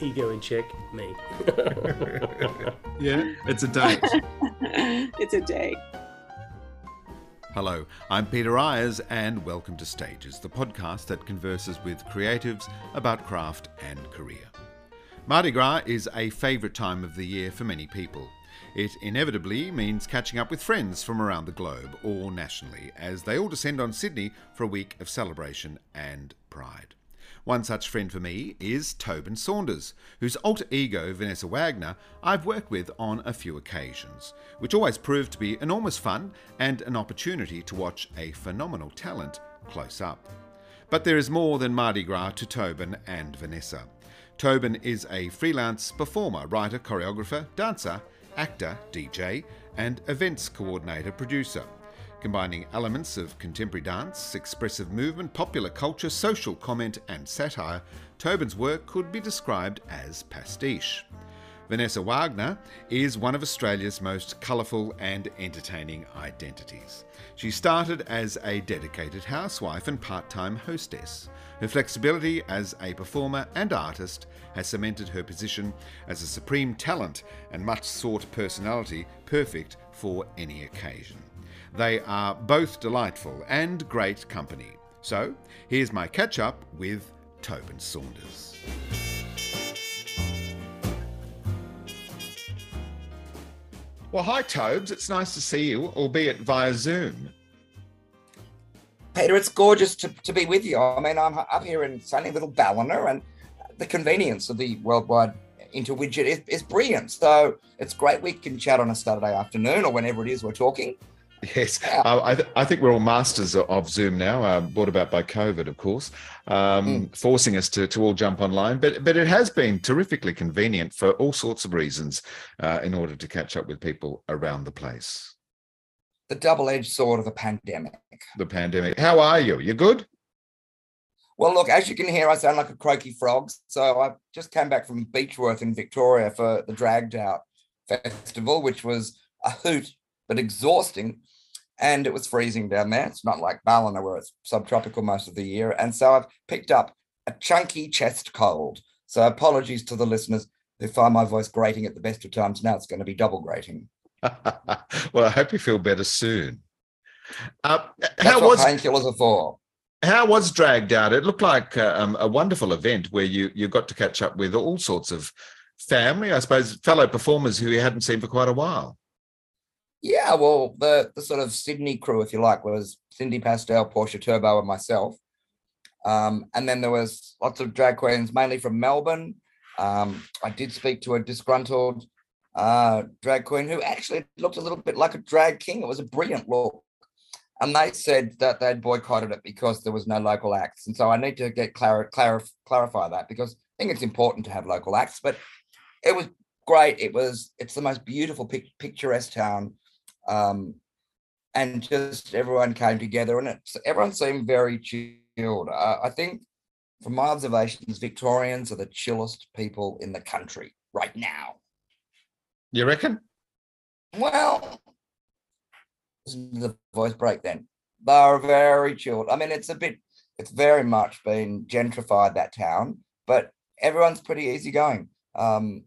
Ego in check, me. yeah, it's a date. it's a date. Hello, I'm Peter Ayres, and welcome to Stages, the podcast that converses with creatives about craft and career. Mardi Gras is a favourite time of the year for many people. It inevitably means catching up with friends from around the globe or nationally as they all descend on Sydney for a week of celebration and pride. One such friend for me is Tobin Saunders, whose alter ego, Vanessa Wagner, I've worked with on a few occasions, which always proved to be enormous fun and an opportunity to watch a phenomenal talent close up. But there is more than Mardi Gras to Tobin and Vanessa. Tobin is a freelance performer, writer, choreographer, dancer, actor, DJ, and events coordinator producer combining elements of contemporary dance, expressive movement, popular culture, social comment, and satire, Tobin's work could be described as pastiche. Vanessa Wagner is one of Australia's most colourful and entertaining identities. She started as a dedicated housewife and part time hostess. Her flexibility as a performer and artist has cemented her position as a supreme talent and much sought personality perfect for any occasion. They are both delightful and great company. So, here's my catch up with Tobin Saunders. Well, hi, Tobes. It's nice to see you, albeit via Zoom. Peter, it's gorgeous to, to be with you. I mean, I'm up here in sunny little Ballina, and the convenience of the worldwide interwidget is, is brilliant. So it's great we can chat on a Saturday afternoon or whenever it is we're talking. Yes, uh, I, th- I, think we're all masters of Zoom now, uh, brought about by COVID, of course, um, mm. forcing us to, to all jump online. But but it has been terrifically convenient for all sorts of reasons uh, in order to catch up with people around the place. The double edged sword of the pandemic. The pandemic. How are you? You good? Well, look, as you can hear, I sound like a croaky frog. So I just came back from Beechworth in Victoria for the Dragged Out Festival, which was a hoot but exhausting and it was freezing down there. It's not like Ballina where it's subtropical most of the year. And so I've picked up a chunky chest cold. So apologies to the listeners who find my voice grating at the best of times. Now it's going to be double grating. well, I hope you feel better soon. Uh, how was painkillers are for? How was dragged out? It looked like uh, um, a wonderful event where you you got to catch up with all sorts of family, I suppose, fellow performers who you hadn't seen for quite a while. Yeah, well, the the sort of Sydney crew, if you like, was Cindy Pastel, Portia Turbo, and myself. Um, and then there was lots of drag queens, mainly from Melbourne. Um, I did speak to a disgruntled uh, drag queen who actually looked a little bit like a drag king. It was a brilliant look. And they said that they'd boycotted it because there was no local acts. And so I need to get clar- clar- clarify that because I think it's important to have local acts. But it was great. It was it's the most beautiful, pic- picturesque town um, and just everyone came together, and it's everyone seemed very chilled. Uh, I think, from my observations, Victorians are the chillest people in the country right now. You reckon? Well, the voice break then. They're very chilled. I mean, it's a bit, it's very much been gentrified that town, but everyone's pretty easygoing. Um,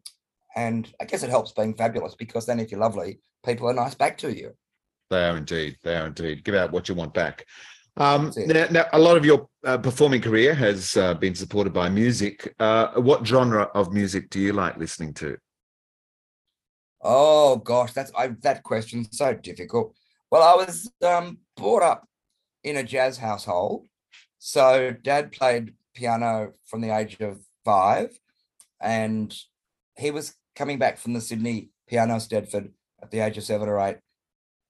and I guess it helps being fabulous because then if you're lovely, people are nice back to you. They are indeed. They are indeed. Give out what you want back. Um, now, now, a lot of your uh, performing career has uh, been supported by music. Uh, what genre of music do you like listening to? Oh gosh, that's I, that question's so difficult. Well, I was um, brought up in a jazz household, so Dad played piano from the age of five, and he was coming back from the Sydney Piano Eisteddfod at the age of seven or eight,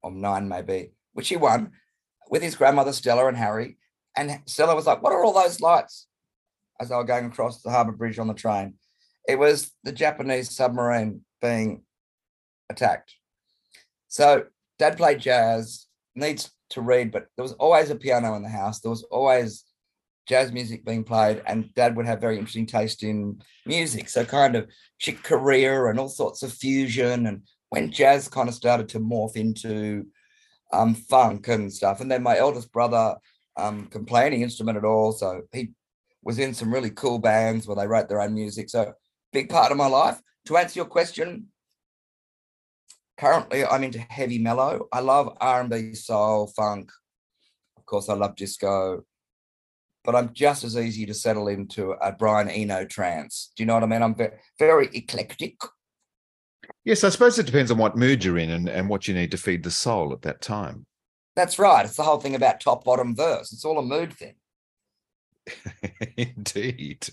or nine maybe, which he won with his grandmother Stella and Harry. And Stella was like, What are all those lights? As they were going across the harbour bridge on the train. It was the Japanese submarine being attacked. So dad played jazz, needs to read, but there was always a piano in the house. There was always jazz music being played, and dad would have very interesting taste in music. So kind of Chick Corea and all sorts of fusion. And when jazz kind of started to morph into um, funk and stuff. And then my eldest brother um, can play any instrument at all. So he was in some really cool bands where they wrote their own music. So big part of my life. To answer your question, currently I'm into heavy mellow. I love R&B, soul, funk. Of course, I love disco. But I'm just as easy to settle into a Brian Eno trance. Do you know what I mean? I'm very, very eclectic. Yes, I suppose it depends on what mood you're in and, and what you need to feed the soul at that time. That's right. It's the whole thing about top, bottom, verse. It's all a mood thing. Indeed.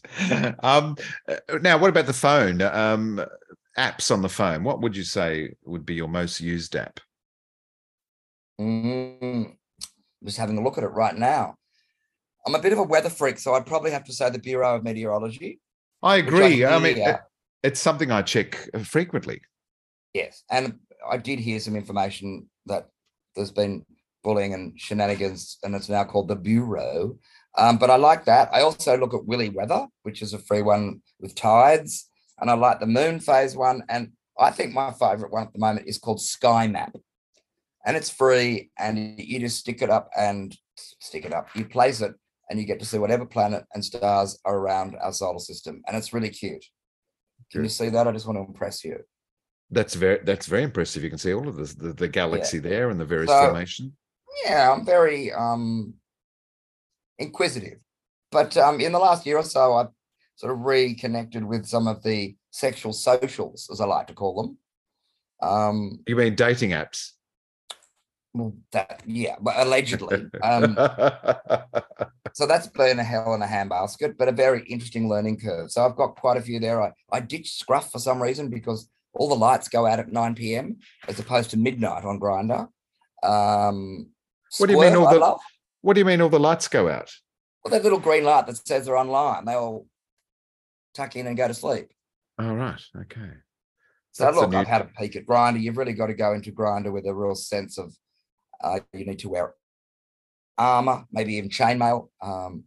Um, uh, now, what about the phone? Um, apps on the phone. What would you say would be your most used app? Mm, just having a look at it right now. I'm a bit of a weather freak, so I'd probably have to say the Bureau of Meteorology. I agree. I, I mean, it, it's something I check frequently. Yes, and I did hear some information that there's been bullying and shenanigans, and it's now called the Bureau. Um, but I like that. I also look at Willy Weather, which is a free one with tides, and I like the Moon Phase one. And I think my favorite one at the moment is called Sky Map, and it's free, and you just stick it up and stick it up. You place it, and you get to see whatever planet and stars are around our solar system, and it's really cute. Can you see that? I just want to impress you. That's very that's very impressive. You can see all of this, the, the galaxy yeah. there and the various so, formation. Yeah, I'm very um inquisitive. But um in the last year or so, I've sort of reconnected with some of the sexual socials, as I like to call them. Um You mean dating apps? Well, that yeah, but allegedly. Um, so that's been a hell in a handbasket, but a very interesting learning curve. So I've got quite a few there. I, I ditched Scruff for some reason because all the lights go out at 9 p.m. as opposed to midnight on Grindr. Um, what do you mean all the What do you mean all the lights go out? Well, that little green light that says they're online, they all tuck in and go to sleep. All oh, right. Okay. So That's look, new... I've had a peek at Grindr. You've really got to go into Grindr with a real sense of uh, you need to wear armor, maybe even chainmail. Um,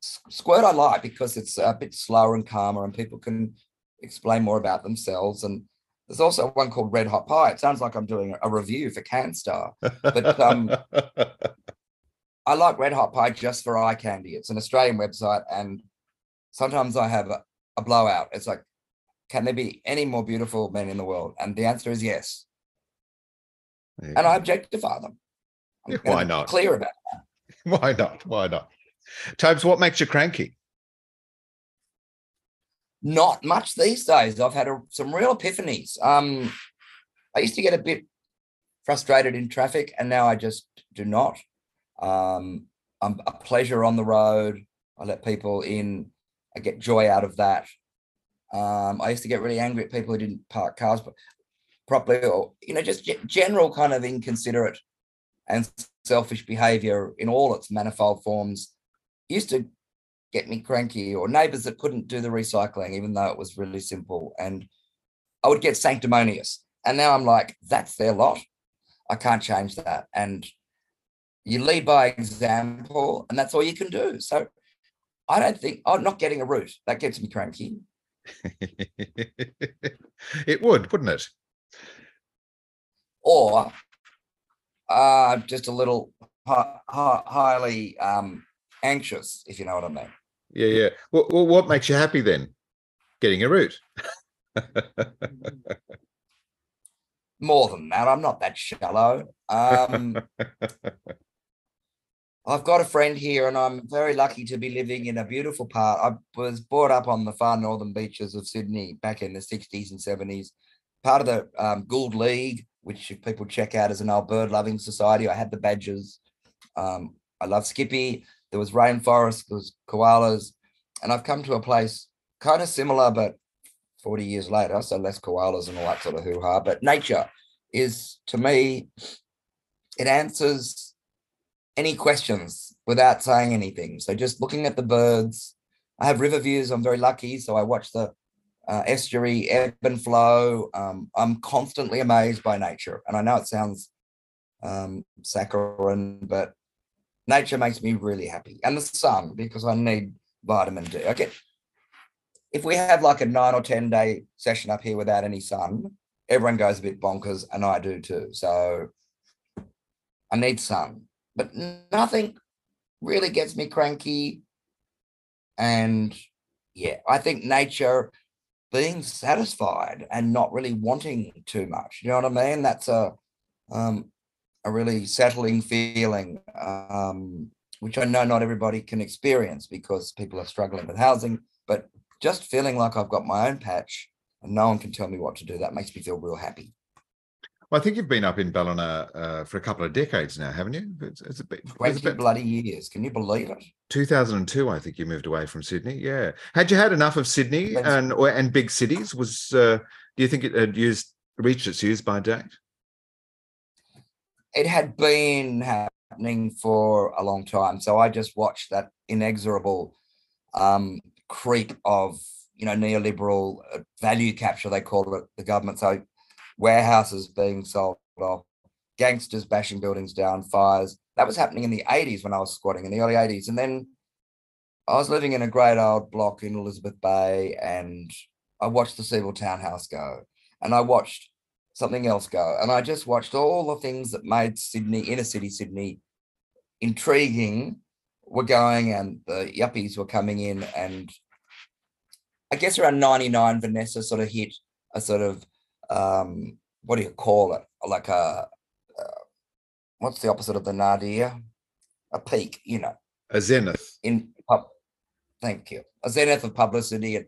Squirt I like because it's a bit slower and calmer, and people can explain more about themselves. And there's also one called Red Hot Pie. It sounds like I'm doing a review for CanStar, but um, I like Red Hot Pie just for eye candy. It's an Australian website, and sometimes I have a, a blowout. It's like, can there be any more beautiful men in the world? And the answer is yes and I objectify them. Why not? Clear about that. Why not? Why not? Tobes, what makes you cranky? Not much these days. I've had a, some real epiphanies. Um, I used to get a bit frustrated in traffic, and now I just do not. Um, I'm a pleasure on the road. I let people in. I get joy out of that. Um, I used to get really angry at people who didn't park cars, properly or you know just general kind of inconsiderate and selfish behavior in all its manifold forms used to get me cranky or neighbors that couldn't do the recycling even though it was really simple and i would get sanctimonious. And now i'm like that's their lot. I can't change that. And you lead by example and that's all you can do. So i don't think i'm oh, not getting a route that gets me cranky. It would wouldn't it? Or uh, just a little hi, hi, highly um, anxious, if you know what I mean. Yeah, yeah. Well, well what makes you happy then? Getting a root. More than that, I'm not that shallow. Um, I've got a friend here, and I'm very lucky to be living in a beautiful part. I was brought up on the far northern beaches of Sydney back in the 60s and 70s, part of the um, Gould League, which if people check out as an old bird loving society. I had the badgers. Um, I love Skippy. There was rainforest, there was koalas, and I've come to a place kind of similar, but 40 years later, so less koalas and all that sort of hoo ha. But nature is to me, it answers any questions without saying anything. So just looking at the birds. I have river views. I'm very lucky. So I watch the uh, estuary ebb and flow. Um, I'm constantly amazed by nature. And I know it sounds um, saccharine, but nature makes me really happy. And the sun, because I need vitamin D. Get, if we have like a nine or 10 day session up here without any sun, everyone goes a bit bonkers and I do too. So I need sun but nothing really gets me cranky. And yeah, I think nature being satisfied and not really wanting too much. You know what I mean? That's a um, a really settling feeling, um, which I know not everybody can experience because people are struggling with housing. But just feeling like I've got my own patch and no one can tell me what to do, that makes me feel real happy. Well, I think you've been up in Ballina uh, for a couple of decades now, haven't you? It's, it's a bit, 20 bit, bloody years. Can you believe it? 2002, I think you moved away from Sydney. Yeah. Had you had enough of Sydney and or, and big cities? Was uh, do you think it had used reached its use by date? It had been happening for a long time, so I just watched that inexorable um, creep of you know neoliberal uh, value capture they call it the government. So warehouses being sold off, gangsters bashing buildings down, fires. That was happening in the 80s when I was squatting in the early 80s. And then I was living in a great old block in Elizabeth Bay and I watched the Sebel Townhouse go and I watched something else go. And I just watched all the things that made Sydney, inner city Sydney, intriguing were going and the yuppies were coming in. And I guess around 99, Vanessa sort of hit a sort of um, what do you call it? Like a, uh, what's the opposite of the nadir? A peak, you know. A zenith. In pub, thank you. A zenith of publicity. And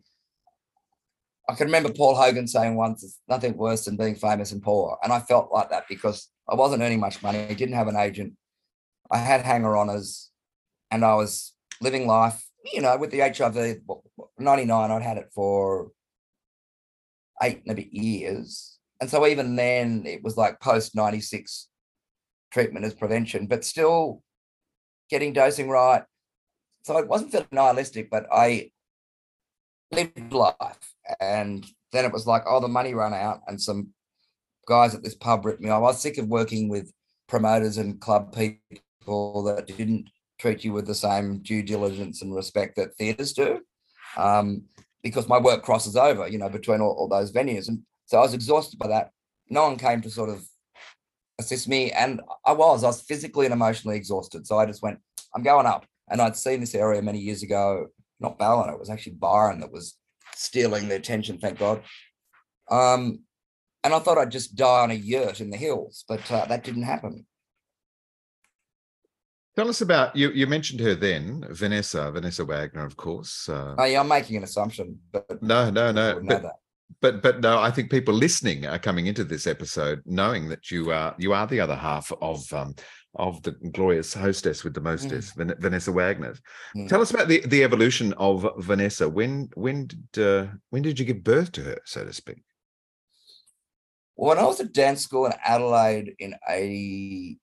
I can remember Paul Hogan saying once, "It's nothing worse than being famous and poor," and I felt like that because I wasn't earning much money. I didn't have an agent. I had hanger oners, and I was living life. You know, with the HIV, 99, I'd had it for eight and a bit years. And so even then it was like post 96 treatment as prevention, but still getting dosing right. So it wasn't feeling nihilistic, but I lived life. And then it was like, oh, the money ran out and some guys at this pub ripped me off. I was sick of working with promoters and club people that didn't treat you with the same due diligence and respect that theatres do. Um, because my work crosses over, you know, between all, all those venues. And so I was exhausted by that. No one came to sort of assist me. And I was, I was physically and emotionally exhausted. So I just went, I'm going up. And I'd seen this area many years ago, not Ballina, it was actually Byron that was stealing the attention, thank God. Um, and I thought I'd just die on a yurt in the hills, but uh, that didn't happen. Tell us about you. You mentioned her then, Vanessa, Vanessa Wagner, of course. Uh, oh, yeah, I'm making an assumption, but no, no, no. But, but but no, I think people listening are coming into this episode knowing that you are you are the other half of um, of the glorious hostess with the mostest, mm. Vanessa Wagner. Mm. Tell us about the the evolution of Vanessa. When when did uh, when did you give birth to her, so to speak? Well, when I was at dance school in Adelaide in 80,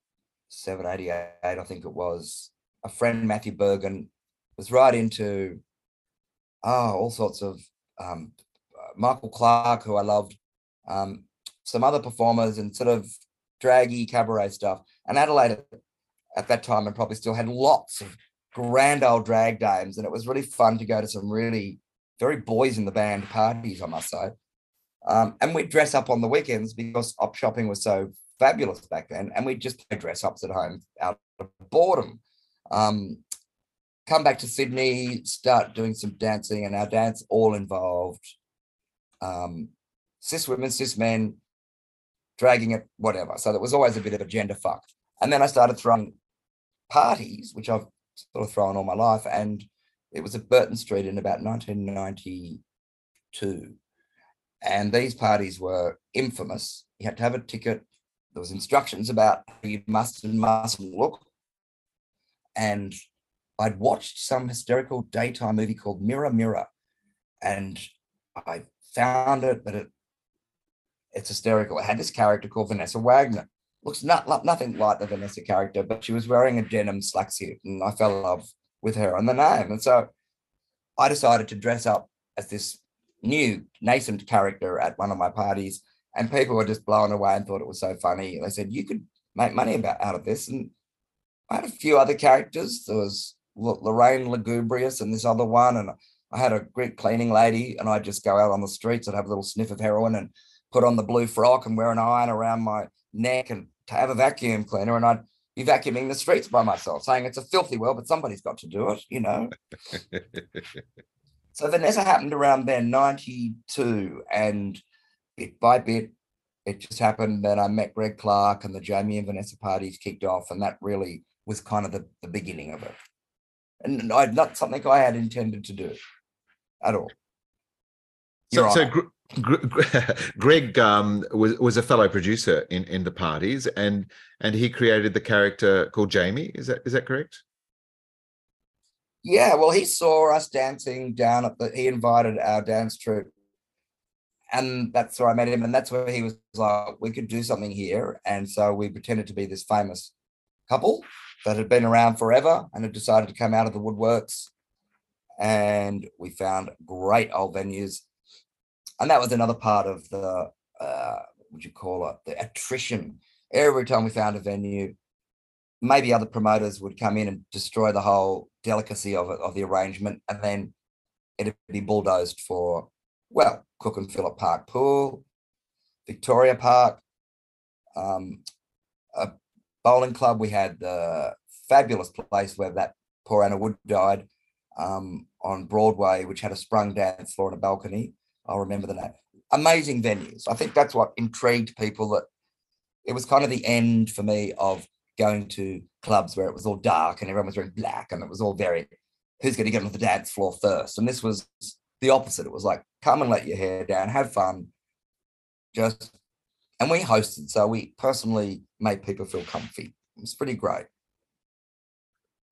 788, I think it was, a friend, Matthew Bergen, was right into oh, all sorts of um, Michael Clark, who I loved, um, some other performers and sort of draggy cabaret stuff. And Adelaide at that time and probably still had lots of grand old drag dames. And it was really fun to go to some really very boys in the band parties, I must say. Um, and we'd dress up on the weekends because op shopping was so fabulous back then. And we just dress ups at home out of boredom. Um, come back to Sydney, start doing some dancing, and our dance all involved um, cis women, cis men, dragging it, whatever. So there was always a bit of a gender fuck. And then I started throwing parties, which I've sort of thrown all my life, and it was at Burton Street in about 1992. And these parties were infamous. You had to have a ticket. There was instructions about how you must and mustn't look. And I'd watched some hysterical daytime movie called Mirror Mirror, and I found it, but it it's hysterical. It had this character called Vanessa Wagner. Looks not, nothing like the Vanessa character, but she was wearing a denim slack suit, and I fell in love with her and the name. And so I decided to dress up as this new nascent character at one of my parties, and people were just blown away and thought it was so funny. They said you could make money about out of this, and I had a few other characters. There was Lorraine Lugubrious and this other one, and I had a Greek cleaning lady, and I'd just go out on the streets. I'd have a little sniff of heroin and put on the blue frock and wear an iron around my neck and have a vacuum cleaner, and I'd be vacuuming the streets by myself, saying it's a filthy world, but somebody's got to do it, you know. so Vanessa happened around then, 92, and bit by bit, it just happened. that I met Greg Clark and the Jamie and Vanessa parties kicked off, and that really was kind of the, the beginning of it and I, not something I had intended to do at all. So, so Greg um, was was a fellow producer in in the parties, and and he created the character called Jamie. Is that is that correct? Yeah, well, he saw us dancing down at the. He invited our dance troupe, and that's where I met him, and that's where he was like, "We could do something here," and so we pretended to be this famous couple, that had been around forever and had decided to come out of the woodworks. And we found great old venues. And that was another part of the, uh, what would you call it, the attrition. Every time we found a venue, maybe other promoters would come in and destroy the whole delicacy of of the arrangement. And then it'd be bulldozed for, well, Cook and Phillip Park Pool, Victoria Park, um, a bowling club. We had the fabulous place where that poor Anna Wood died um, on Broadway, which had a sprung dance floor and a balcony. I'll remember the name. Amazing venues. I think that's what intrigued people. That it was kind of the end for me of going to clubs where it was all dark and everyone was wearing black and it was all very who's going to get on the dance floor first. And this was the opposite. It was like come and let your hair down, have fun, just and we hosted, so we personally made people feel comfy. It was pretty great.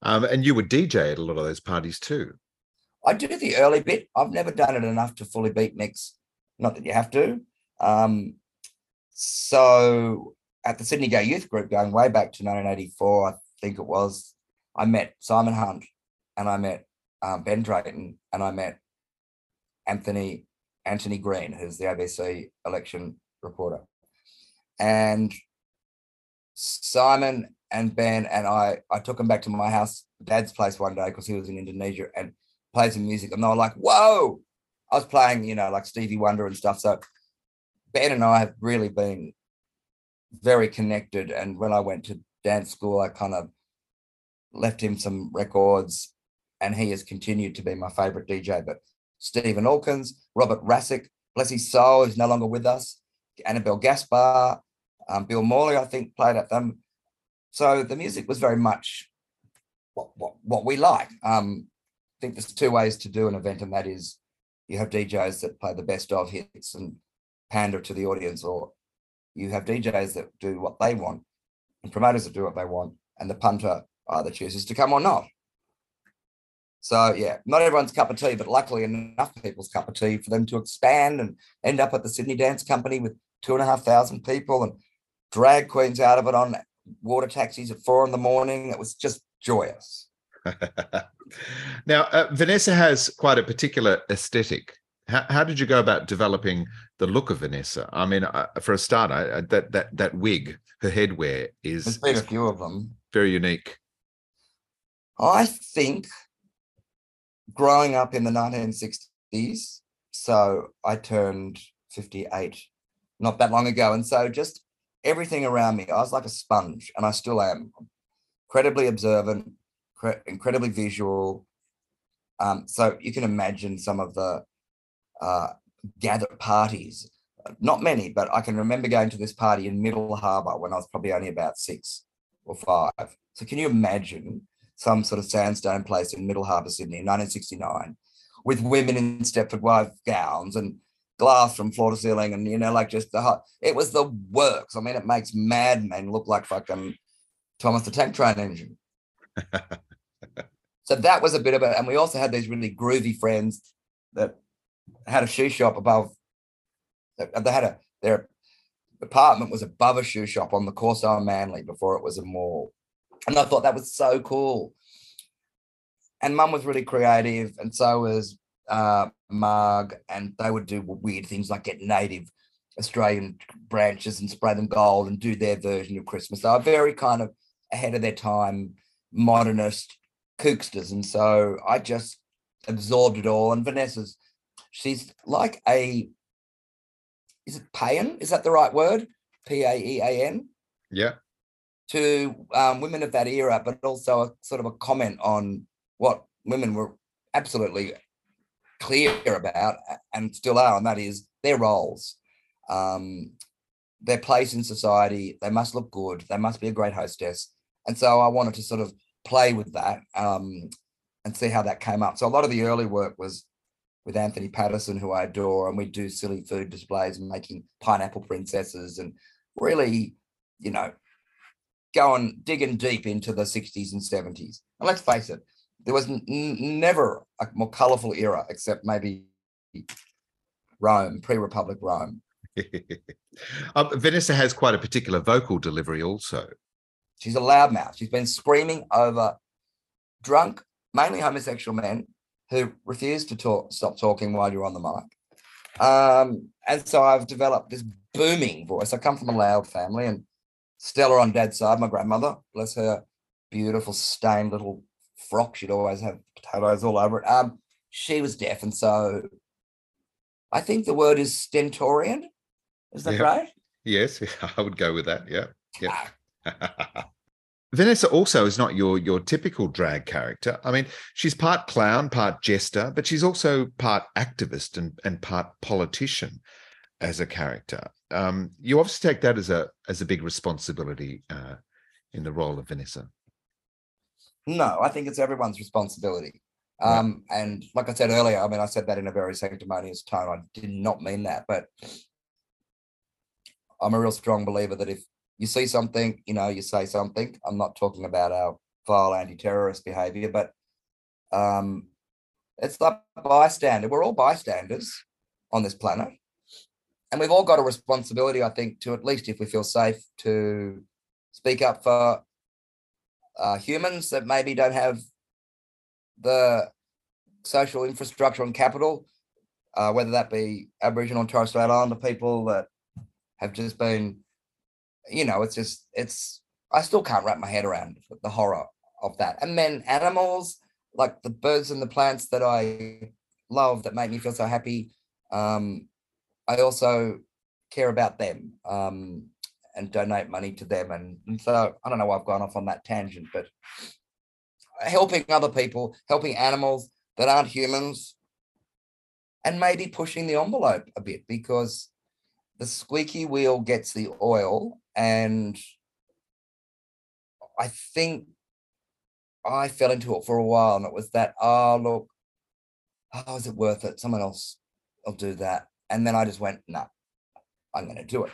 Um, and you would DJ at a lot of those parties too. I do the early bit. I've never done it enough to fully beat mix. Not that you have to. Um, so at the Sydney Gay Youth Group, going way back to 1984, I think it was, I met Simon Hunt and I met um, Ben Drayton and I met Anthony Anthony Green, who's the ABC election reporter and Simon and Ben and I, I took him back to my house, dad's place one day because he was in Indonesia and played some music. And they were like, whoa, I was playing, you know, like Stevie Wonder and stuff. So Ben and I have really been very connected. And when I went to dance school, I kind of left him some records and he has continued to be my favorite DJ. But Stephen Allkins, Robert Racic, bless his soul, is no longer with us. Annabelle Gaspar, um, Bill Morley, I think, played at them. So the music was very much what, what, what we like. Um, I think there's two ways to do an event, and that is you have DJs that play the best of hits and pander to the audience, or you have DJs that do what they want and promoters that do what they want, and the punter either chooses to come or not. So yeah, not everyone's cup of tea, but luckily enough people's cup of tea for them to expand and end up at the Sydney Dance Company with two and a half thousand people and drag queens out of it on water taxis at four in the morning. It was just joyous. now, uh, Vanessa has quite a particular aesthetic. How, how, did you go about developing the look of Vanessa? I mean, uh, for a start, uh, that that that wig, her headwear is. There's been a few of them. Very unique. I think growing up in the 1960s, so I turned 58 not that long ago, and so just everything around me. I was like a sponge, and I still am. incredibly observant, cre- incredibly visual. Um, so you can imagine some of the uh, gathered parties. Not many, but I can remember going to this party in Middle Harbour when I was probably only about six or five. So can you imagine some sort of sandstone place in Middle Harbour, Sydney, in 1969, with women in Stepford wife gowns and glass from floor to ceiling, and you know, like just the hot. It was the works. I mean, it makes Mad Men look like fucking Thomas the Tank Train engine. so that was a bit of it, and we also had these really groovy friends that had a shoe shop above. They had a their apartment was above a shoe shop on the Corso Manly before it was a mall. And I thought that was so cool. And mum was really creative, and so was uh, Marg, and they would do weird things like get native Australian branches and spray them gold and do their version of Christmas. They were very kind of ahead of their time, modernist kooksters. And so I just absorbed it all. And Vanessa's, she's like a, is it paean? Is that the right word? P A E A N? Yeah to um, women of that era, but also a sort of a comment on what women were absolutely clear about and still are, and that is their roles, um, their place in society. They must look good. They must be a great hostess. And so I wanted to sort of play with that um, and see how that came up. So a lot of the early work was with Anthony Patterson, who I adore, and we do silly food displays and making pineapple princesses and really, you know, going digging deep into the 60s and 70s. And let's face it, there was n- never a more colorful era except maybe Rome, pre-republic Rome. um, Vanessa has quite a particular vocal delivery also. She's a loudmouth. She's been screaming over drunk, mainly homosexual men who refuse to talk, stop talking while you're on the mic. Um, and so I've developed this booming voice. I come from a loud family, and Stella on dad's side, my grandmother, bless her, beautiful stained little frock. She'd always have potatoes all over it. Um, she was deaf, and so I think the word is stentorian. Is that yeah. right? Yes, I would go with that. Yeah, yeah. Vanessa also is not your your typical drag character. I mean, she's part clown, part jester, but she's also part activist and, and part politician as a character. Um, you obviously take that as a as a big responsibility uh, in the role of Vanessa. No, I think it's everyone's responsibility. Um, right. And like I said earlier, I mean, I said that in a very sanctimonious tone. I did not mean that, but I'm a real strong believer that if you see something, you know, you say something. I'm not talking about our vile anti-terrorist behavior, but um, it's like bystander. We're all bystanders on this planet and we've all got a responsibility, I think, to at least if we feel safe to speak up for uh, humans that maybe don't have the social infrastructure and capital, uh, whether that be Aboriginal and Torres Strait Islander people that have just been, you know, it's just, it's, I still can't wrap my head around the horror of that. And then animals, like the birds and the plants that I love that make me feel so happy. Um, I also care about them um, and donate money to them. And, and so I don't know why I've gone off on that tangent, but helping other people, helping animals that aren't humans, and maybe pushing the envelope a bit because the squeaky wheel gets the oil. And I think I fell into it for a while, and it was that, oh, look, oh, is it worth it? Someone else will do that. And then I just went, no, I'm going to do it.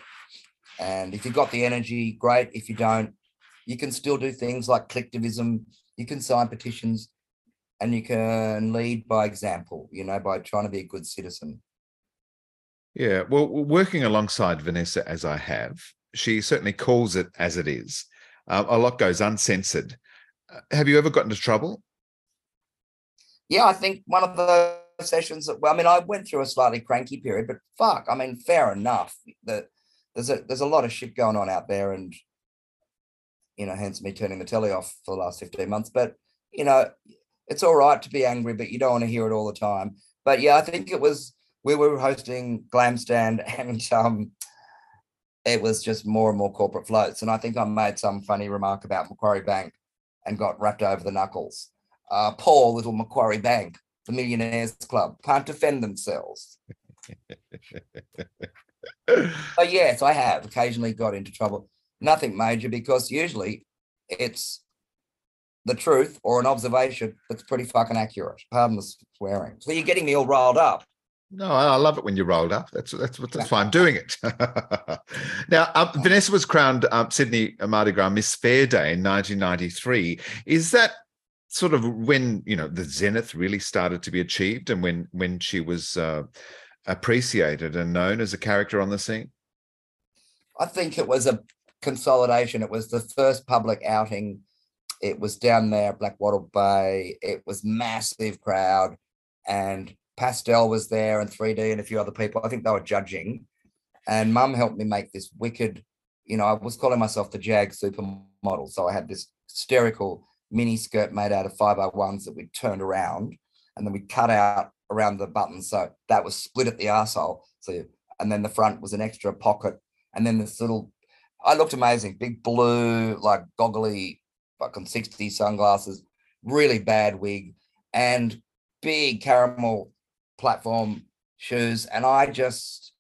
And if you've got the energy, great. If you don't, you can still do things like collectivism. You can sign petitions and you can lead by example, you know, by trying to be a good citizen. Yeah. Well, working alongside Vanessa as I have, she certainly calls it as it is. Uh, a lot goes uncensored. Uh, have you ever got into trouble? Yeah, I think one of the sessions. Well, I mean, I went through a slightly cranky period, but fuck, I mean, fair enough. That there's a there's a lot of shit going on out there, and you know, hence me turning the telly off for the last fifteen months. But you know, it's all right to be angry, but you don't want to hear it all the time. But yeah, I think it was we were hosting Glam Stand, and um, it was just more and more corporate floats. And I think I made some funny remark about Macquarie Bank and got wrapped over the knuckles. Uh, poor little Macquarie Bank, the Millionaires Club, can't defend themselves. so yes, I have occasionally got into trouble. Nothing major because usually it's the truth or an observation that's pretty fucking accurate. Pardon the swearing. So you're getting me all riled up. No, I love it when you're rolled up. That's that's that's why I'm doing it. now, um, Vanessa was crowned um, Sydney Mardi Gras Miss Fair Day in 1993. Is that sort of when you know the zenith really started to be achieved, and when when she was uh, appreciated and known as a character on the scene? I think it was a consolidation. It was the first public outing. It was down there at Blackwattle Bay. It was massive crowd, and Pastel was there and 3D and a few other people. I think they were judging. And mum helped me make this wicked, you know, I was calling myself the Jag supermodel. So I had this hysterical mini skirt made out of 501s that we turned around and then we cut out around the button. So that was split at the arsehole. So and then the front was an extra pocket. And then this little I looked amazing, big blue, like goggly fucking 60 sunglasses, really bad wig, and big caramel platform shoes, and I just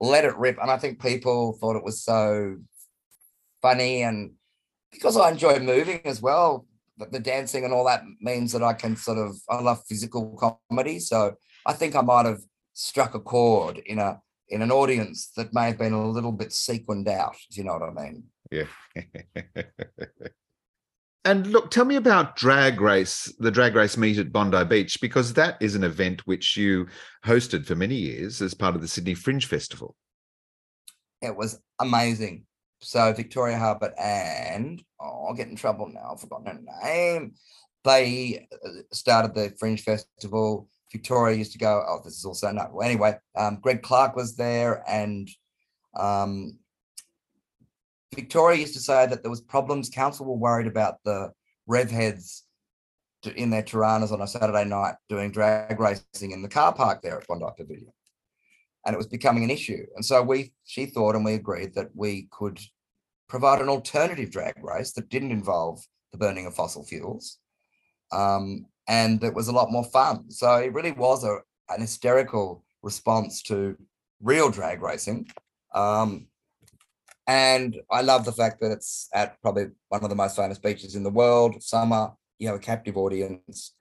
let it rip. And I think people thought it was so funny, and because I enjoy moving as well, but the dancing and all that means that I can sort of I love physical comedy. So I think I might have struck a chord in a in an audience that may have been a little bit sequined out. Do you know what I mean? Yeah. And look, tell me about drag race, the drag race meet at Bondi Beach, because that is an event which you hosted for many years as part of the Sydney Fringe Festival. It was amazing. So Victoria Harbour and oh, I'll get in trouble now. I've forgotten her name. They uh, started the Fringe Festival. Victoria used to go. Oh, this is also not. Well, anyway, um, Greg Clark was there, and um, Victoria used to say that there was problems. Council were worried about the rev heads in their Toranas on a Saturday night doing drag racing in the car park there at Bondi Pavilion. And it was becoming an issue. And so we she thought and we agreed that we could provide an alternative drag race that didn't involve the burning of fossil fuels. Um, and it was a lot more fun. So it really was a, an hysterical response to real drag racing. Um, and I love the fact that it's at probably one of the most famous beaches in the world. Summer, you have a captive audience.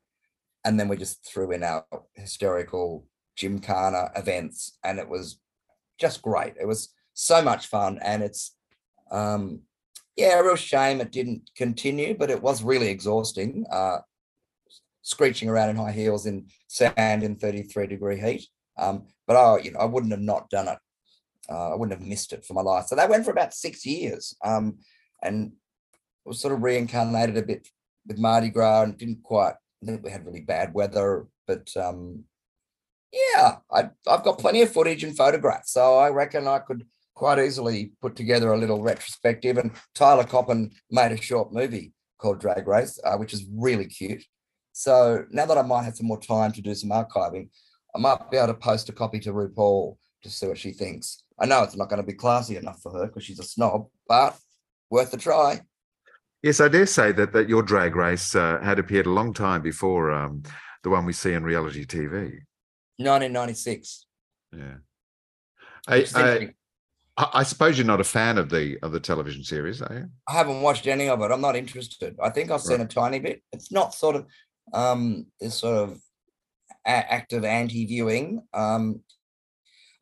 And then we just threw in our hysterical Gymkhana events. And it was just great. It was so much fun. And it's, um, yeah, a real shame it didn't continue, but it was really exhausting. Uh, screeching around in high heels in sand in 33 degree heat. Um, but I, you know, I wouldn't have not done it uh, I wouldn't have missed it for my life. So that went for about six years, um, and was sort of reincarnated a bit with Mardi Gras, and didn't quite. I think we had really bad weather, but um, yeah, I, I've got plenty of footage and photographs, so I reckon I could quite easily put together a little retrospective. And Tyler Coppin made a short movie called Drag Race, uh, which is really cute. So now that I might have some more time to do some archiving, I might be able to post a copy to RuPaul to see what she thinks. I know it's not going to be classy enough for her because she's a snob, but worth a try. Yes, I dare say that that your drag race uh, had appeared a long time before um, the one we see in reality TV. 1996. Yeah. I, I, I, suppose you're not a fan of the of the television series, are you? I haven't watched any of it. I'm not interested. I think I've seen right. a tiny bit. It's not sort of um this sort of active anti-viewing. Um,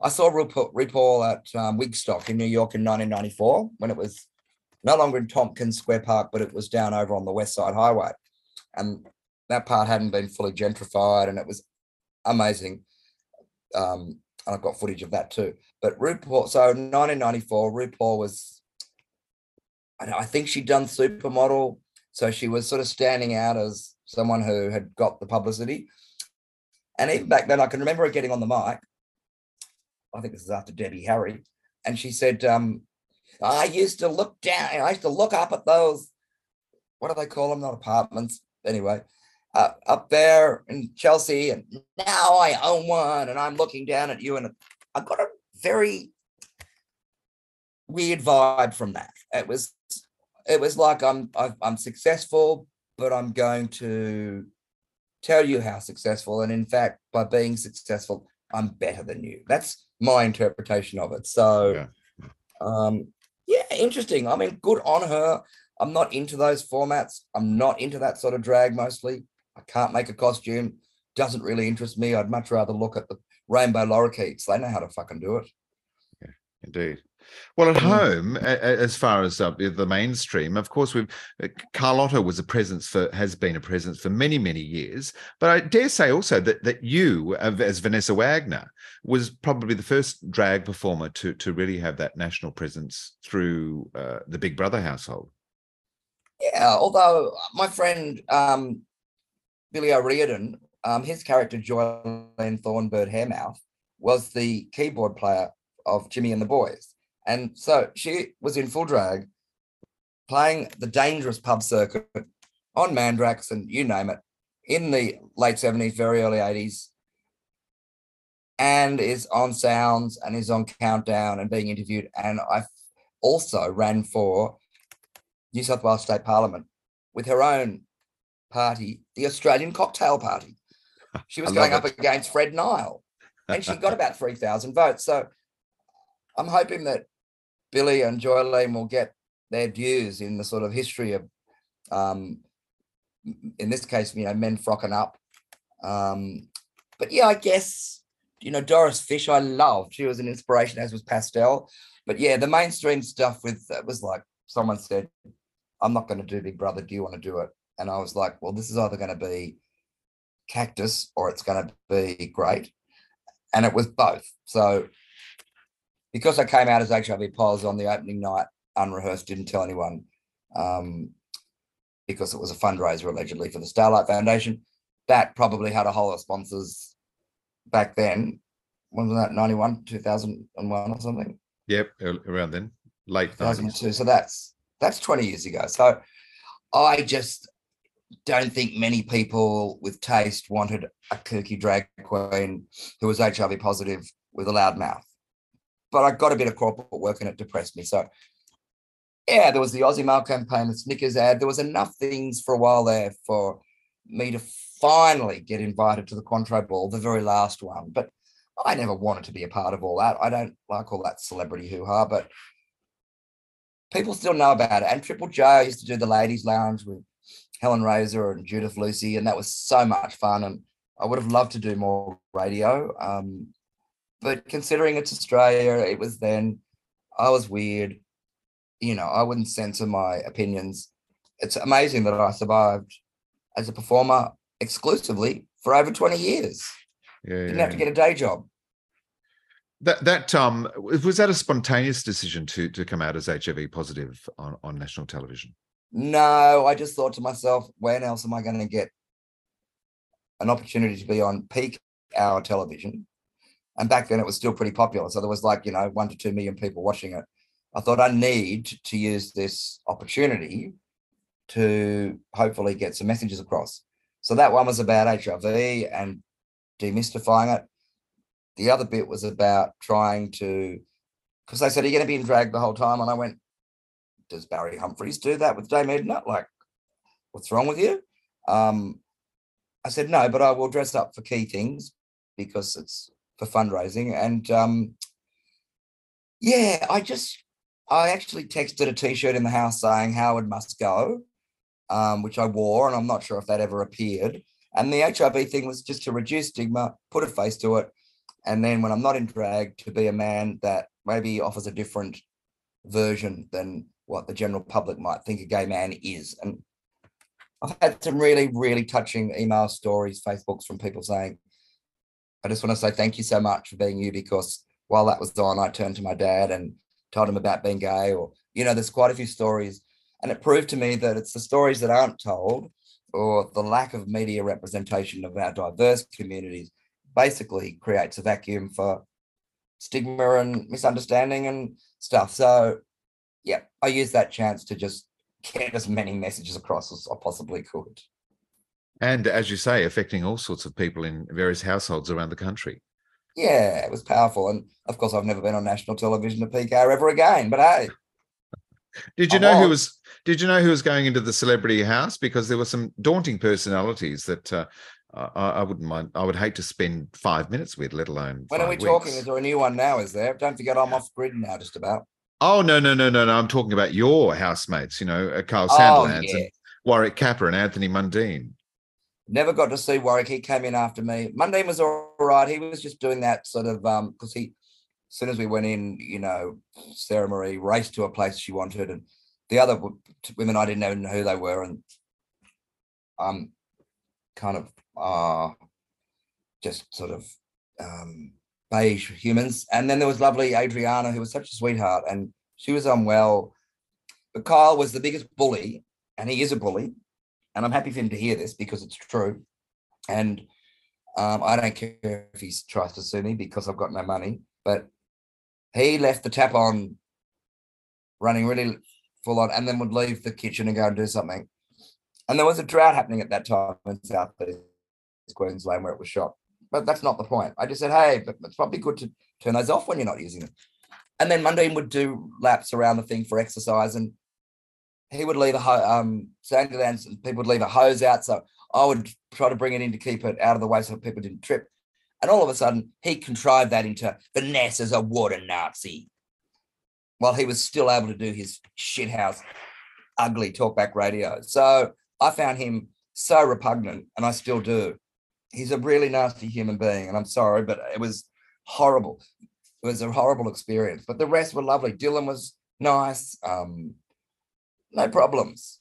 I saw RuPaul, RuPaul at um, Wigstock in New York in 1994 when it was no longer in Tompkins Square Park, but it was down over on the West Side Highway. And that part hadn't been fully gentrified and it was amazing. Um, and I've got footage of that too. But RuPaul, so 1994, RuPaul was, I think she'd done Supermodel. So she was sort of standing out as someone who had got the publicity. And even back then, I can remember her getting on the mic I think this is after Debbie Harry, and she said, um, I used to look down, I used to look up at those, what do they call them? Not apartments. Anyway, uh, up there in Chelsea, and now I own one, and I'm looking down at you, and I got a very weird vibe from that. It was it was like I'm I've, I'm successful, but I'm going to tell you how successful, and in fact, by being successful, I'm better than you. That's my interpretation of it. So, Yeah. um, yeah, interesting. I mean, good on her. I'm not into those formats. I'm not into that sort of drag mostly. I can't make a costume. Doesn't really interest me. I'd much rather look at the rainbow lorikeets. They know how to fucking do it. Yeah, indeed. Well, at home, a- a- as far as uh, the mainstream, of course, we've uh, Carlotta was a presence for has been a presence for many many years. But I dare say also that that you, as Vanessa Wagner, was probably the first drag performer to to really have that national presence through uh, the Big Brother household. Yeah, although my friend um, Billy O'Riordan, um, his character Joylene Thornbird Hairmouth was the keyboard player of Jimmy and the Boys. And so she was in full drag playing the dangerous pub circuit on Mandrax and you name it in the late 70s, very early 80s, and is on Sounds and is on Countdown and being interviewed. And I also ran for New South Wales State Parliament with her own party, the Australian Cocktail Party. She was going love up against Fred Nile and she got about 3,000 votes. So I'm hoping that Billy and Joylene will get their dues in the sort of history of, um, in this case, you know, men frocking up. Um, but yeah, I guess, you know, Doris Fish, I loved. She was an inspiration, as was Pastel. But yeah, the mainstream stuff with it was like someone said, I'm not going to do Big Brother. Do you want to do it? And I was like, well, this is either going to be cactus or it's going to be great. And it was both. So because I came out as HIV positive on the opening night, unrehearsed, didn't tell anyone, um, because it was a fundraiser allegedly for the Starlight Foundation. That probably had a whole lot of sponsors back then. When was that? 91, 2001 or something? Yep, around then, late nineties. 2002. So that's that's 20 years ago. So I just don't think many people with taste wanted a kooky drag queen who was HIV positive with a loud mouth. But I got a bit of corporate work and it depressed me. So yeah, there was the Aussie Mail campaign, the Snickers ad. There was enough things for a while there for me to finally get invited to the Cointreau Ball, the very last one. But I never wanted to be a part of all that. I don't like all that celebrity hoo-ha, but people still know about it. And Triple J used to do the ladies' lounge with Helen Razer and Judith Lucy, and that was so much fun. And I would have loved to do more radio. Um, but considering it's Australia, it was then, I was weird. You know, I wouldn't censor my opinions. It's amazing that I survived as a performer exclusively for over 20 years. Yeah, Didn't yeah, have to get a day job. That that um was that a spontaneous decision to to come out as HIV positive on on national television. No, I just thought to myself, when else am I going to get an opportunity to be on peak hour television? And back then it was still pretty popular. So there was like, you know, one to two million people watching it. I thought I need to use this opportunity to hopefully get some messages across. So that one was about HIV and demystifying it. The other bit was about trying to, because they said, Are you going to be in drag the whole time? And I went, Does Barry Humphries do that with Dame Edna? Like, what's wrong with you? Um, I said, No, but I will dress up for key things because it's for fundraising. And um, yeah, I just, I actually texted a t shirt in the house saying Howard must go, um, which I wore, and I'm not sure if that ever appeared. And the HIV thing was just to reduce stigma, put a face to it. And then when I'm not in drag, to be a man that maybe offers a different version than what the general public might think a gay man is. And I've had some really, really touching email stories, Facebooks from people saying, I just want to say thank you so much for being you because while that was on, I turned to my dad and told him about being gay, or, you know, there's quite a few stories. And it proved to me that it's the stories that aren't told or the lack of media representation of our diverse communities basically creates a vacuum for stigma and misunderstanding and stuff. So, yeah, I used that chance to just get as many messages across as I possibly could. And as you say, affecting all sorts of people in various households around the country. Yeah, it was powerful. And of course, I've never been on national television at hour ever again. But hey, Did you I know who was. Did you know who was going into the celebrity house? Because there were some daunting personalities that uh, I, I wouldn't mind. I would hate to spend five minutes with, let alone. When are we five talking? Is there a new one now? Is there? Don't forget, I'm off grid now, just about. Oh no no no no no! I'm talking about your housemates. You know, uh, Kyle Oh, yeah. and Warwick Capper and Anthony Mundine. Never got to see Warwick. He came in after me. Mundine was all right. He was just doing that sort of um because he, as soon as we went in, you know, Sarah Marie raced to a place she wanted, and the other women I didn't even know who they were, and um, kind of uh just sort of um beige humans. And then there was lovely Adriana, who was such a sweetheart, and she was unwell. But Kyle was the biggest bully, and he is a bully and I'm happy for him to hear this because it's true. And um, I don't care if he tries to sue me because I've got no money. But he left the tap on, running really full on, and then would leave the kitchen and go and do something. And there was a drought happening at that time in South East Queensland where it was shot. But that's not the point. I just said, hey, but it's probably good to turn those off when you're not using them. And then Mundine would do laps around the thing for exercise and he would leave a ho- um people would leave a hose out. So I would try to bring it in to keep it out of the way so people didn't trip. And all of a sudden, he contrived that into Vanessa's a water Nazi. While he was still able to do his shithouse, ugly talkback radio. So I found him so repugnant, and I still do. He's a really nasty human being, and I'm sorry, but it was horrible. It was a horrible experience. But the rest were lovely. Dylan was nice. Um, no problems.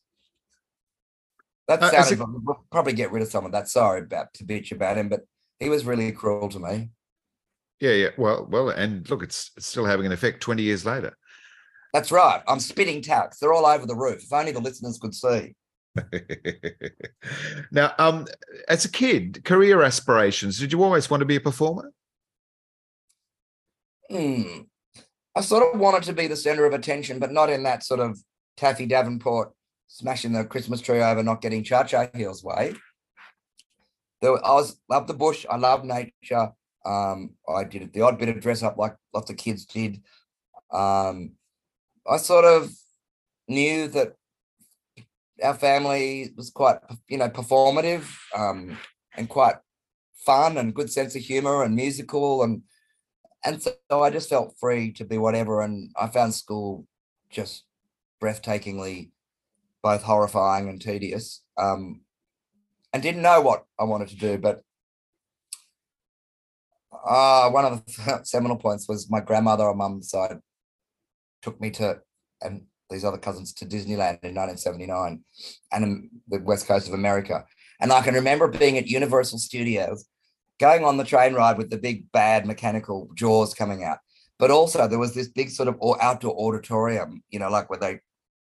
That Uh, sounded. a- we'll probably get rid of some of that. Sorry about to bitch about him, but he was really cruel to me. Yeah, yeah. Well, well, and look, it's, it's still having an effect 20 years later. That's right. I'm spitting tacks. They're all over the roof. If only the listeners could see. now, um, as a kid, career aspirations, did you always want to be a performer? Hmm. I sort of wanted to be the center of attention, but not in that sort of Taffy Davenport smashing the Christmas tree over, not getting cha cha heels way. Were- I was love the bush. I love nature. Um, I did the odd bit of dress up like lots of kids did. Um, I sort of knew that our family was quite, you know, performative um, and quite fun and good sense of humor and musical and and so I just felt free to be whatever. And I found school just breathtakingly both horrifying and tedious. Um, and didn't know what I wanted to do, but uh, one of the seminal points was my grandmother on mum's side took me to and these other cousins to Disneyland in 1979 and the west coast of America. And I can remember being at Universal Studios, going on the train ride with the big bad mechanical jaws coming out. But also there was this big sort of outdoor auditorium, you know, like where they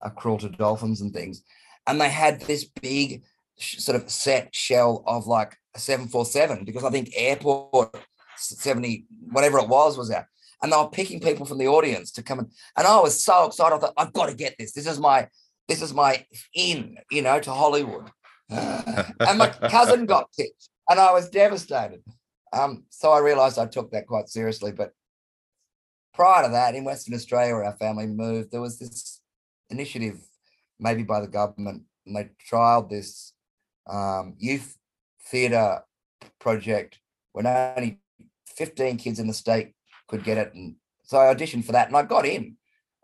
are cruel to dolphins and things. And they had this big sort of set shell of like a 747 because I think airport 70, whatever it was, was out. And they were picking people from the audience to come and and I was so excited. I thought, I've got to get this. This is my this is my in, you know, to Hollywood. and my cousin got picked, and I was devastated. Um, so I realized I took that quite seriously. But prior to that, in Western Australia, where our family moved, there was this initiative, maybe by the government, and they trialed this um, youth theatre project when only 15 kids in the state could get it. And so I auditioned for that and I got in.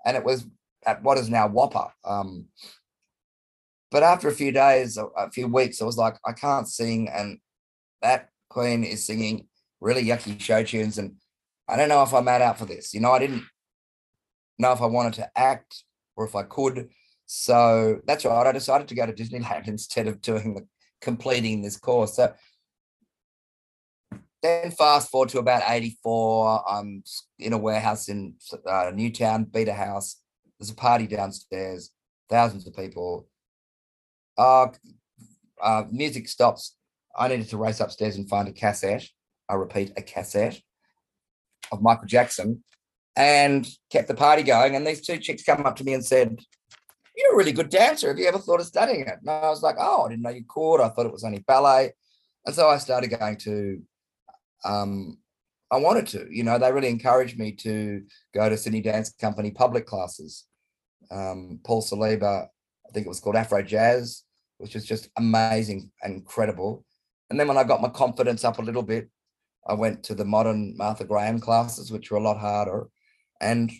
And it was at what is now WAAPA. Um, but after a few days, a, few weeks, I was like, I can't sing. And that queen is singing really yucky show tunes. And I don't know if I'm mad out for this. You know, I didn't know if I wanted to act or if I could. So that's right. I decided to go to Disneyland instead of doing the completing this course. So then fast forward to about 84. I'm in a warehouse in uh, Newtown, Beta House. There's a party downstairs, thousands of people. Uh, uh, music stops. I needed to race upstairs and find a cassette. I repeat, a cassette of Michael Jackson and kept the party going. And these two chicks come up to me and said, You're a really good dancer. Have you ever thought of studying it? And I was like, Oh, I didn't know you could. I thought it was only ballet. And so I started going to um, I wanted to, you know, they really encouraged me to go to Sydney Dance Company public classes. um, Paul Saliba, I think it was called Afro Jazz, which was just amazing and incredible. And then when I got my confidence up a little bit, I went to the modern Martha Graham classes, which were a lot harder. And,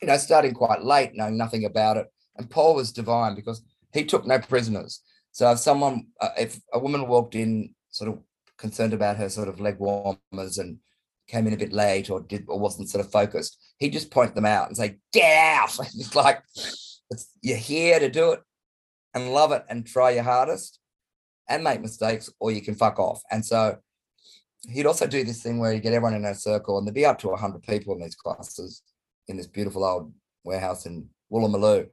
you know, starting quite late, knowing nothing about it. And Paul was divine because he took no prisoners. So if someone, uh, if a woman walked in sort of concerned about her sort of leg warmers and came in a bit late or did or wasn't sort of focused, he'd just point them out and say, "Get out!" It's like it's, you're here to do it and love it and try your hardest and make mistakes, or you can fuck off. And so he'd also do this thing where he'd get everyone in a circle and there'd be up to 100 people in these classes in this beautiful old warehouse in Woolloomooloo.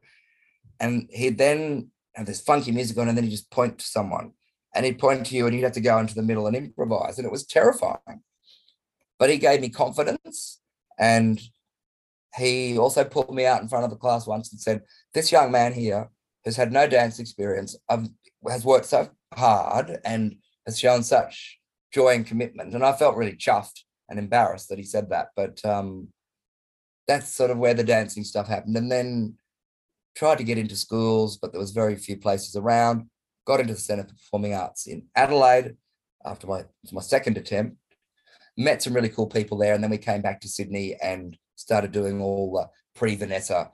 And he'd then have this funky music on and then he'd just point to someone and he'd point to you and you'd have to go into the middle and improvise. And it was terrifying. But he gave me confidence and he also pulled me out in front of the class once and said, This young man here has had no dance experience, um, has worked so hard and has shown such joy and commitment. And I felt really chuffed and embarrassed that he said that. But um, that's sort of where the dancing stuff happened. And then tried to get into schools, but there was very few places around. Got into the Centre for Performing Arts in Adelaide after my my second attempt. Met some really cool people there, and then we came back to Sydney and started doing all the pre Vanessa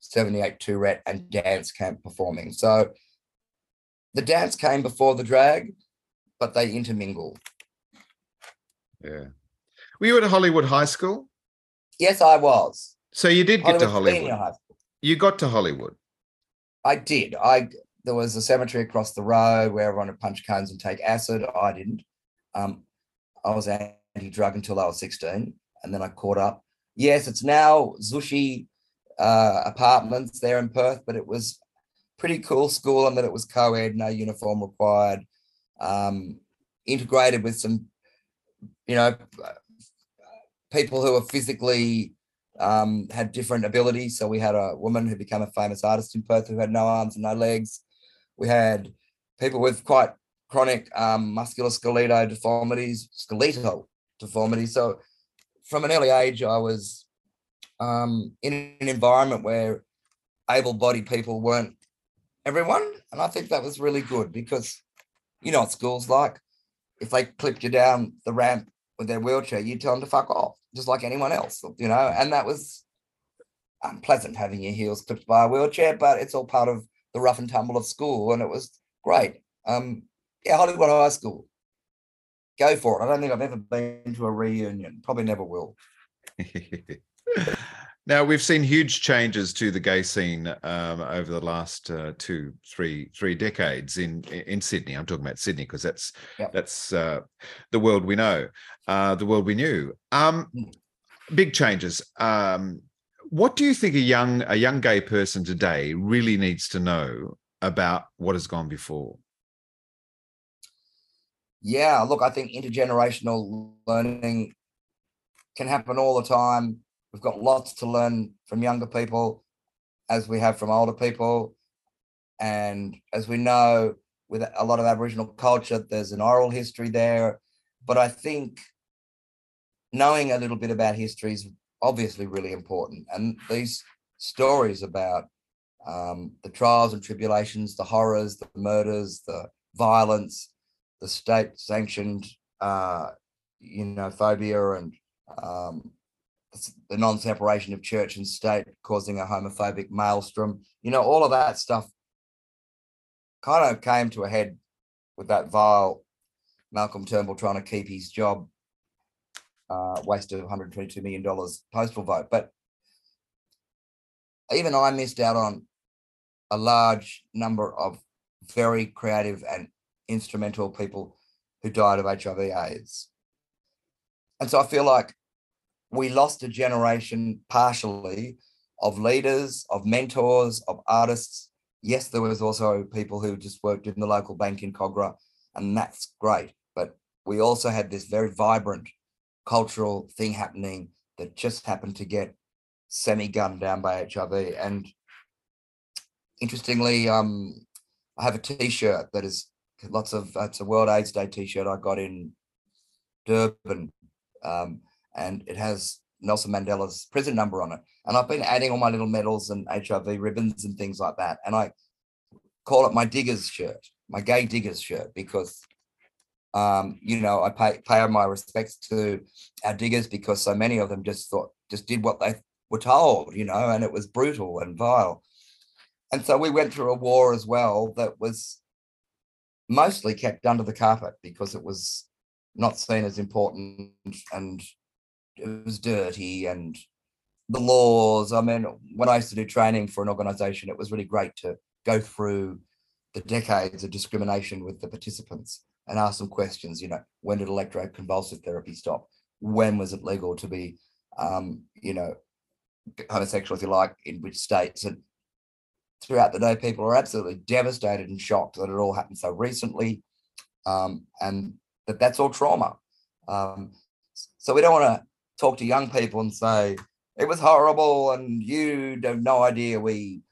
78 Tourette and mm. dance camp performing. So the dance came before the drag, but they intermingle. Yeah. Were you at Hollywood High School? Yes, I was. So you did get to Hollywood Hollywood. High You got to Hollywood. I did. I there was a cemetery across the road where everyone would punch cones and take acid. I didn't. Um, I was anti-drug until I was 16, and then I caught up. Yes, it's now Zushi uh, apartments there in Perth, but it was pretty cool school and that it was co-ed, no uniform required, um, integrated with some, you know, people who were physically um, had different abilities. So we had a woman who became a famous artist in Perth who had no arms and no legs. We had people with quite chronic um, musculoskeletal deformities, skeletal deformities. So from an early age, I was um, in an environment where able-bodied people weren't everyone, and I think that was really good because you know what school's like. If they clipped you down the ramp with their wheelchair, you tell them to fuck off, just like anyone else, you know. And that was unpleasant having your heels clipped by a wheelchair, but it's all part of the rough and tumble of school, and it was great. Um, yeah, Hollywood High School. Go for it. I don't think I've ever been to a reunion. Probably never will. Now we've seen huge changes to the gay scene um, over the last uh, two, three, three decades in in Sydney. I'm talking about Sydney because that's Yep. that's uh, the world we know, uh, the world we knew. Um, big changes. Um, what do you think a young a young gay person today really needs to know about what has gone before? Yeah, look, I think intergenerational learning can happen all the time. We've got lots to learn from younger people as we have from older people. And as we know, with a lot of Aboriginal culture, there's an oral history there. But I think knowing a little bit about history is obviously really important. And these stories about um, the trials and tribulations, the horrors, the murders, the violence, the state sanctioned, uh, you know, phobia and um, the non separation of church and state causing a homophobic maelstrom, you know, all of that stuff kind of came to a head with that vile Malcolm Turnbull trying to keep his job, uh, waste of $122 million postal vote. But even I missed out on a large number of very creative and instrumental people who died of HIV AIDS. And so I feel like we lost a generation partially of leaders, of mentors, of artists. Yes, there was also people who just worked in the local bank in Kogarah, and that's great. But we also had this very vibrant cultural thing happening that just happened to get semi-gunned down by HIV. And interestingly, um, I have a T-shirt that is lots of. It's a World AIDS Day T-shirt I got in Durban, um, and it has Nelson Mandela's prison number on it. And I've been adding all my little medals and HIV ribbons and things like that. And I call it my diggers shirt, my gay diggers shirt, because um, you know, I pay pay my respects to our diggers because so many of them just thought just did what they were told, you know, and it was brutal and vile. And so we went through a war as well that was mostly kept under the carpet because it was not seen as important and it was dirty and the laws. I mean, when I used to do training for an organization, it was really great to go through the decades of discrimination with the participants and ask them questions. You know, when did electroconvulsive therapy stop? When was it legal to be, um, you know, homosexual, if you like, in which states? And throughout the day, people are absolutely devastated and shocked that it all happened so recently, um, and that that's all trauma. Um, so we don't want to talk to young people and say it was horrible and you have no idea. We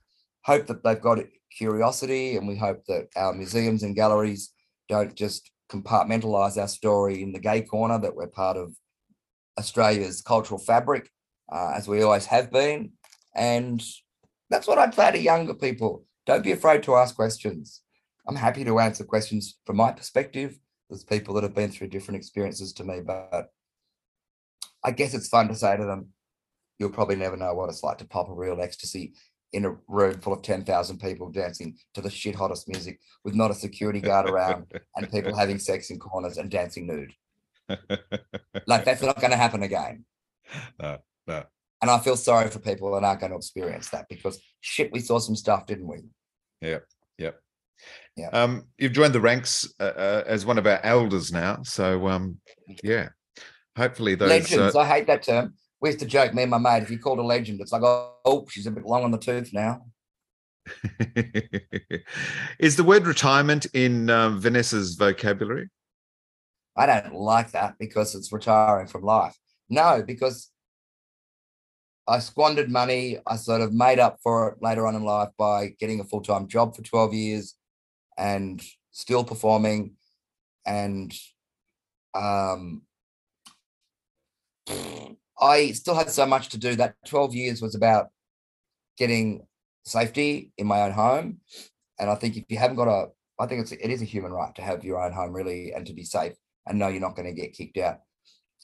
hope that they've got curiosity, and we hope that our museums and galleries don't just compartmentalize our story in the gay corner. That we're part of Australia's cultural fabric, uh, as we always have been, and that's what I'd say to younger people. Don't be afraid to ask questions. I'm happy to answer questions from my perspective. There's people that have been through different experiences to me, but I guess it's fun to say to them, you'll probably never know what it's like to pop a real ecstasy in a room full of 10,000 people dancing to the shit hottest music with not a security guard around and people having sex in corners and dancing nude. like that's not going to happen again. No, no. And I feel sorry for people that aren't going to experience that because shit, we saw some stuff, didn't we? Yep. Yep. Yeah. Um, you've joined the ranks uh, uh, as one of our elders now. So, um, yeah, hopefully those. Legends. Uh, I hate that term. We used to joke, me and my mate, if you called a legend, it's like, oh, oh she's a bit long on the tooth now. is the word retirement in um, Vanessa's vocabulary? I don't like that because it's retiring from life. No, because I squandered money. I sort of made up for it later on in life by getting a full time job for 12 years and still performing. And um, I still had so much to do. That 12 years was about getting safety in my own home. And I think if you haven't got a, I think it's it is a human right to have your own home really and to be safe and know you're not going to get kicked out.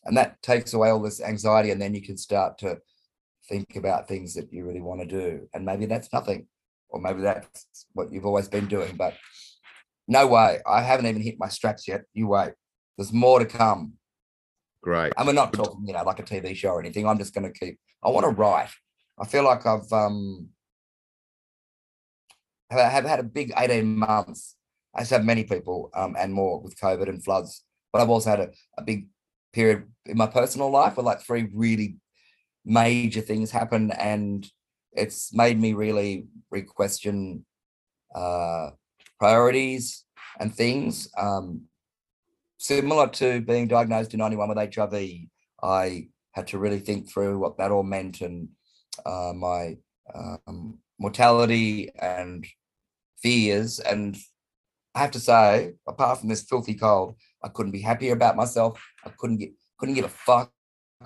And that takes away all this anxiety, and then you can start to think about things that you really want to do. And maybe that's nothing, or maybe that's what you've always been doing. But no way, I haven't even hit my straps yet. You wait. There's more to come. Great. And we're not talking, you know, like a TV show or anything. I'm just going to keep. I want to write. I feel like I've um have, have had a big 18 months. As have many people, um, and more with COVID and floods. But I've also had a, a big period in my personal life where like three really major things happen and it's made me really re-question uh, priorities and things um, similar to being diagnosed in 91 with hiv i had to really think through what that all meant and uh, my um, mortality and fears and i have to say apart from this filthy cold i couldn't be happier about myself i couldn't get couldn't give a fuck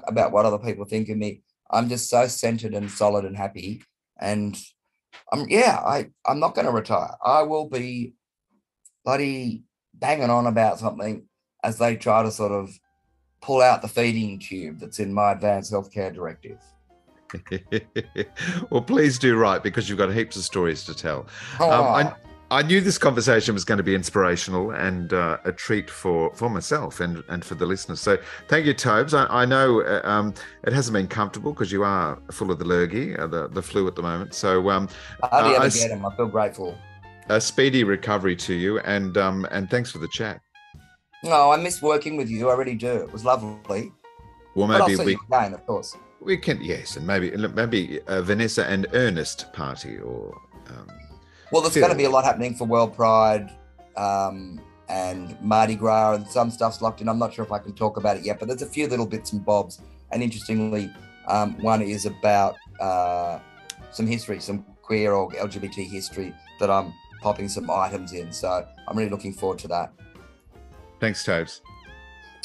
about what other people think of me. I'm just so centered and solid and happy. And I'm yeah, I, I'm not gonna retire. I will be bloody banging on about something as they try to sort of pull out the feeding tube that's in my advanced healthcare directive. well, please do write because you've got heaps of stories to tell. Um, I, I knew this conversation was going to be inspirational and uh, a treat for, for myself and, and for the listeners. So thank you, Tobes. I, I know uh, um, it hasn't been comfortable because you are full of the lurgy, uh, the, the flu at the moment. So um, I hardly ever get him. I feel grateful. A speedy recovery to you, and um, and thanks for the chat. No, I miss working with you. I really do. It was lovely. Well, maybe we again, of course. We can yes, and maybe maybe Vanessa and Ernest party or. Um, well, there's going to be a lot happening for World Pride um, and Mardi Gras, and some stuff's locked in. I'm not sure if I can talk about it yet, but there's a few little bits and bobs. And interestingly, um, one is about uh, some history, some queer or LGBT history that I'm popping some items in. So I'm really looking forward to that. Thanks, Tobes.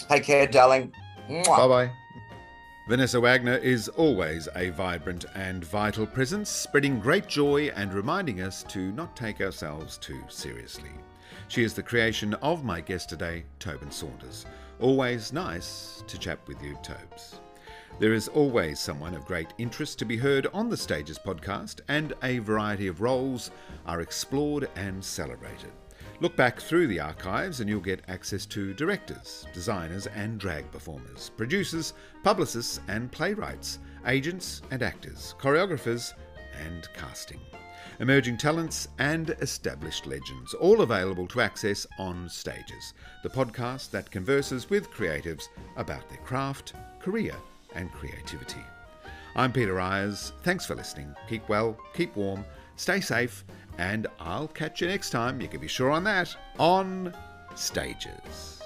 Take care, darling. Bye bye. Vanessa Wagner is always a vibrant and vital presence, spreading great joy and reminding us to not take ourselves too seriously. She is the creation of my guest today, Tobin Saunders. Always nice to chat with you, Tobes. There is always someone of great interest to be heard on the Stages podcast, and a variety of roles are explored and celebrated. Look back through the archives and you'll get access to directors, designers, and drag performers, producers, publicists, and playwrights, agents and actors, choreographers, and casting. Emerging talents and established legends, all available to access on Stages, the podcast that converses with creatives about their craft, career, and creativity. I'm Peter Ayres. Thanks for listening. Keep well, keep warm, stay safe, and I'll catch you next time, you can be sure on that, on Stages.